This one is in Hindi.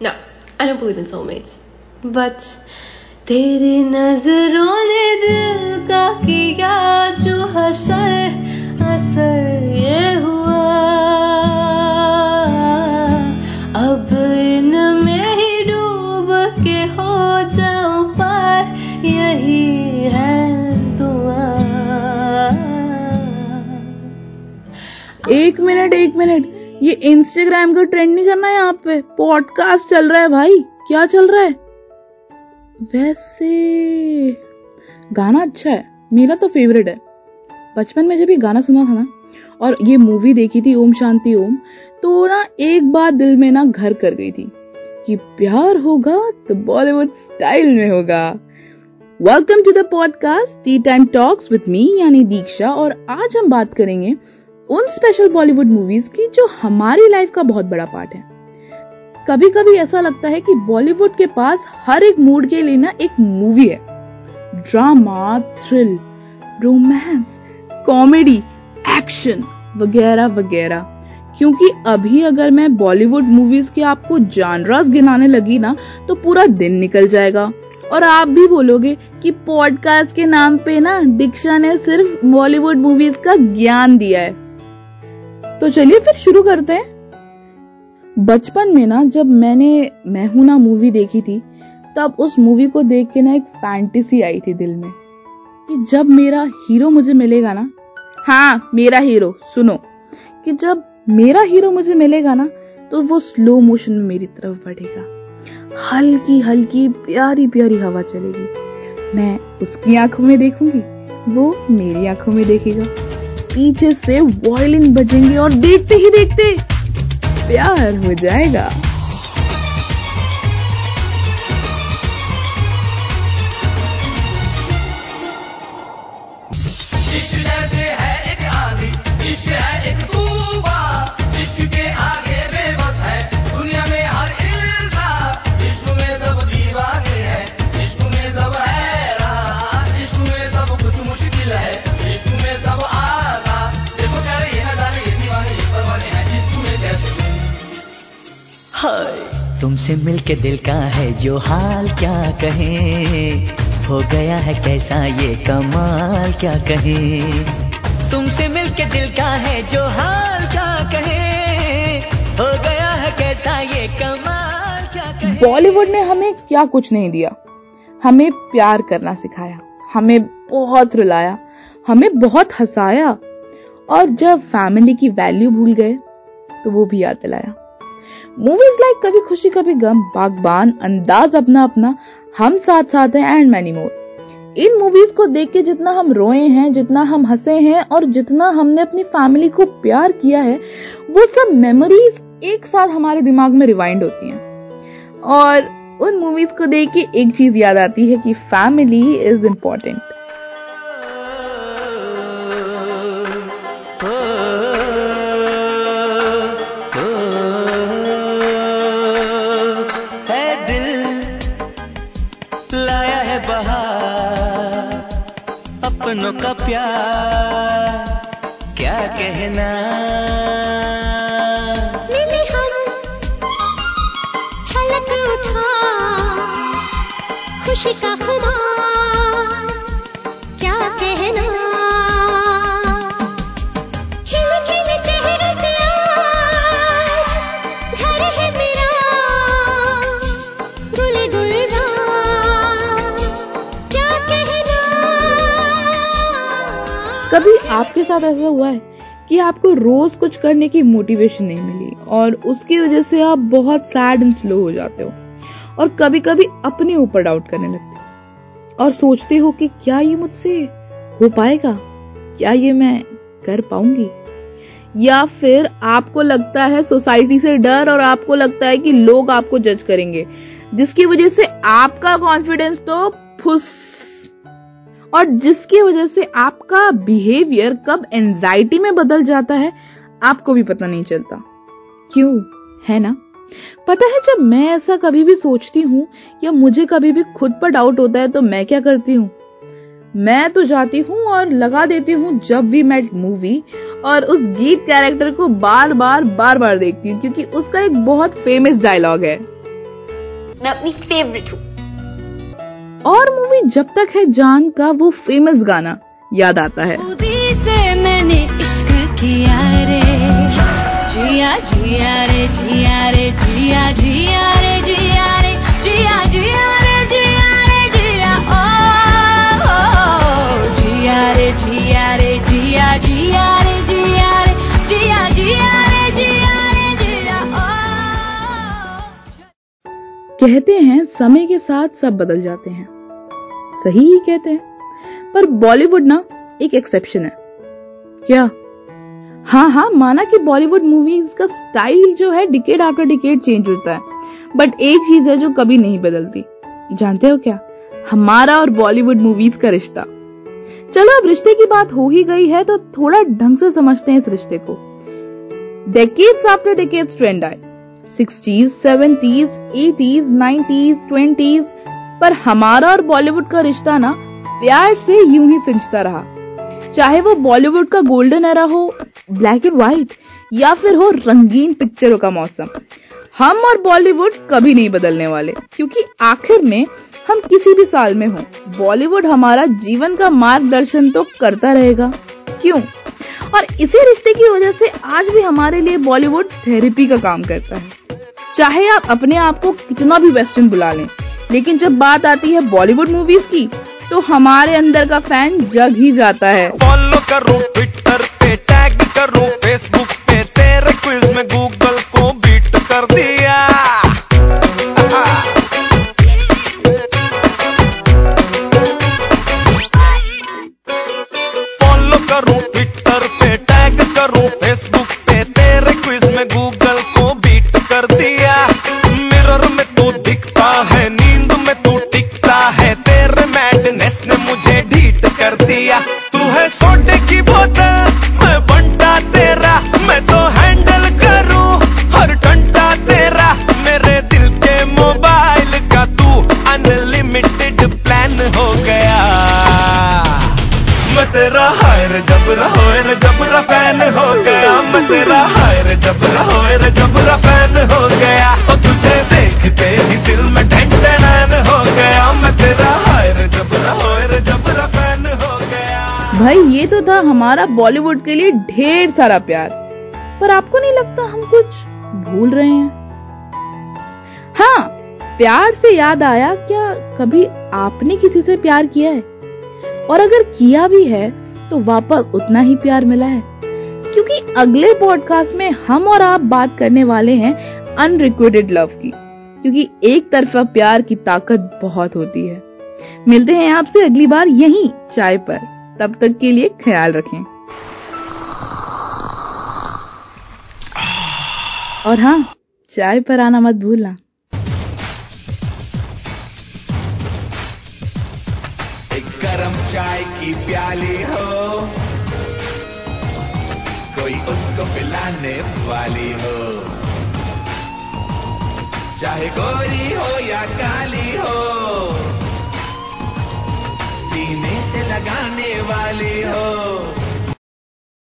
No, I don't believe in soulmates. But तेरी नज़रों ने दिल का किया जो हसर असर ये हुआ। अब इनमें ही डूब के हो जाऊँ पार यही है दुआ। एक मिनट एक मिनट। ये इंस्टाग्राम का ट्रेंड नहीं करना है यहाँ पे? पॉडकास्ट चल रहा है भाई। क्या चल रहा है? वैसे गाना अच्छा है। मेरा तो फेवरेट है। बचपन में जब ये गाना सुना था ना, और ये मूवी देखी थी, ओम शांति ओम तो ना एक बात दिल में ना घर कर गई थी कि प्यार होगा तो बॉलीवुड स्टाइल में होगा। Welcome to the podcast tea time talks with me यानी दीक्षा, और आज हम बात करेंगे उन स्पेशल बॉलीवुड मूवीज़ की जो हमारी लाइफ का बहुत बड़ा पार्ट है। कभी कभी ऐसा लगता है कि बॉलीवुड के पास हर एक मूड के लिए ना एक मूवी है। Drama thrill romance comedy action वगैरह वगैरह। क्योंकि अभी अगर मैं बॉलीवुड मूवीज़ के आपको जानरास गिनाने लगी ना तो पूरा दिन निकल जाएगा। और आप भी बोलोगे कि पॉडकास्ट के नाम पे ना दीक्षा ने सिर्फ़ बॉलीवुड मूवीज़ का ज्ञान दिया है। तो चलिए फिर शुरू करते हैं। बचपन में ना, जब मैंने, मैं हूँ ना मूवी देखी थी, तब उस मूवी को देख के ना एक फैंटेसी आई थी दिल में, कि जब मेरा हीरो मुझे मिलेगा ना हाँ मेरा हीरो सुनो, कि जब मेरा हीरो मुझे मिलेगा ना तो वो स्लो मोशन में मेरी तरफ़ बढ़ेगा। हल्की हल्की प्यारी प्यारी हवा चलेगी। मैं उसकी आँखों में देखूँगी, वो मेरी आँखों में देखेगा। पीछे से वॉयलिन बजेंगे और देखते ही देखते प्यार हो जाएगा। तुमसे मिलके दिल का है जो हाल क्या कहे? हो गया है कैसा ये कमाल क्या कहे? तुमसे मिलके दिल का है जो हाल क्या कहे? हो गया है कैसा ये कमाल क्या कहे? बॉलीवुड ने हमें क्या कुछ नहीं दिया। हमें प्यार करना सिखाया, हमें बहुत रुलाया, हमें बहुत हंसाया, और जब फैमिली की वैल्यू भूल गए तो वो भी याद दिलाया। मूवीज़ लाइक कभी खुशी कभी गम बागबान अंदाज अपना अपना Hum Saath Saath Hain and many more in movies को देख के जितना हम रोए हैं, जितना हम हंसे हैं और जितना हमने अपनी फैमिली को प्यार किया है, वो सब मेमोरीज एक साथ हमारे दिमाग में रिवाइंड होती हैं। और उन मूवीज़ को देख के एक चीज़ याद आती है कि फैमिली इज़ इम्पोर्टेंट अपनों का प्यार क्या कहना? मिले उठा खुशी का कभी आपके साथ ऐसा हुआ है कि आपको रोज कुछ करने की मोटिवेशन नहीं मिली और उसकी वजह से आप बहुत सैड एंड स्लो हो जाते हो और कभी कभी अपने ऊपर डाउट करने लगते हो और सोचते हो कि क्या ये मुझसे हो पाएगा? क्या ये मैं कर पाऊँगी? या फिर आपको लगता है सोसाइटी से डर और आपको लगता है कि लोग आपको जज करेंगे, जिसकी वजह से आपका कॉन्फिडेंस तो फुस और जिसकी वजह से आपका बिहेवियर कब एंजाइटी में बदल जाता है, आपको भी पता नहीं चलता। क्यों? है ना? पता है, जब मैं ऐसा कभी भी सोचती हूँ या मुझे कभी भी खुद पर डाउट होता है तो मैं क्या करती हूँ? मैं तो जाती हूँ और लगा देती हूँ जब वी मेट मूवी और उस गीत कैरेक्टर को बार बार बार बार देखती हूँ, क्योंकि उसका एक बहुत फ़ेमस डायलॉग है। मैं अपनी फेवरेट हूँ। और मूवी जब तक है जान का वो फ़ेमस गाना याद आता है से मैंने इश्क किया रे जिया जिया रे जिया रे जिया जिया रे जिया रे जिया जिया रे जिया रे जिया ओ, जिया रे जिया रे जिया जिया रे जिया रे जिया जिया रे जिया रे जिया ओ कहते हैं समय के साथ सब बदल जाते हैं सही ही कहते हैं। पर बॉलीवुड ना एक एक्सेप्शन है। क्या? हाँ हाँ माना कि बॉलीवुड मूवीज़ का स्टाइल जो है डिकेड आफ्टर डिकेड चेंज होता है। बट एक चीज़ है जो कभी नहीं बदलती। जानते हो क्या? हमारा और बॉलीवुड मूवीज़ का रिश्ता। चलो, अब रिश्ते की बात हो ही गई है तो थोड़ा ढंग से समझते हैं इस रिश्ते को। डेकेड्स आफ्टर डेकेड्स ट्रेंड आए। Sixties seventies eighties nineties twenties पर हमारा और बॉलीवुड का रिश्ता ना प्यार से यूँ ही सिंचता रहा। चाहे वो बॉलीवुड का गोल्डन एरा हो, ब्लैक एंड व्हाइट, या फिर हो रंगीन पिक्चरों का मौसम, हम और बॉलीवुड कभी नहीं बदलने वाले, क्योंकि आखिर में हम किसी भी साल में हो। बॉलीवुड हमारा जीवन का मार्गदर्शन तो करता रहेगा। क्यों? और इसी रिश्ते की वजह से आज भी हमारे लिए बॉलीवुड थेरेपी का काम करता है। चाहे आप अपने आप को कितना भी वेस्टर्न बुला लें लेकिन जब बात आती है बॉलीवुड मूवीज़ की तो हमारे अंदर का फ़ैन जग ही जाता है। फॉलो करूँ। तेरा हायर जबरा होयर जबरा फ़ैन हो गया। मैं तेरा हायर जबरा होयर जबरा फ़ैन हो गया। और तुझे देखते ही दिल में ढंढन हो गया। मैं तेरा हायर जबरा होयर जबरा फ़ैन हो गया। भाई, ये तो था हमारा बॉलीवुड के लिए ढेर सारा प्यार। पर आपको नहीं लगता हम कुछ भूल रहे हैं? हाँ प्यार से याद आया, क्या कभी आपने किसी से प्यार किया है? और अगर किया भी है तो वापस उतना ही प्यार मिला है। क्योंकि अगले पॉडकास्ट में हम और आप बात करने वाले हैं अनरिक्वेटेड लव की। क्योंकि एक तरफा प्यार की ताकत बहुत होती है। मिलते हैं आपसे अगली बार यहीं चाय पर। तब तक के लिए ख्याल रखें। और हाँ चाय पर आना मत भूलना। प्याली हो। कोई उसको पिलाने वाली हो। चाहे गोरी हो या काली हो, सीने से लगाने वाली हो।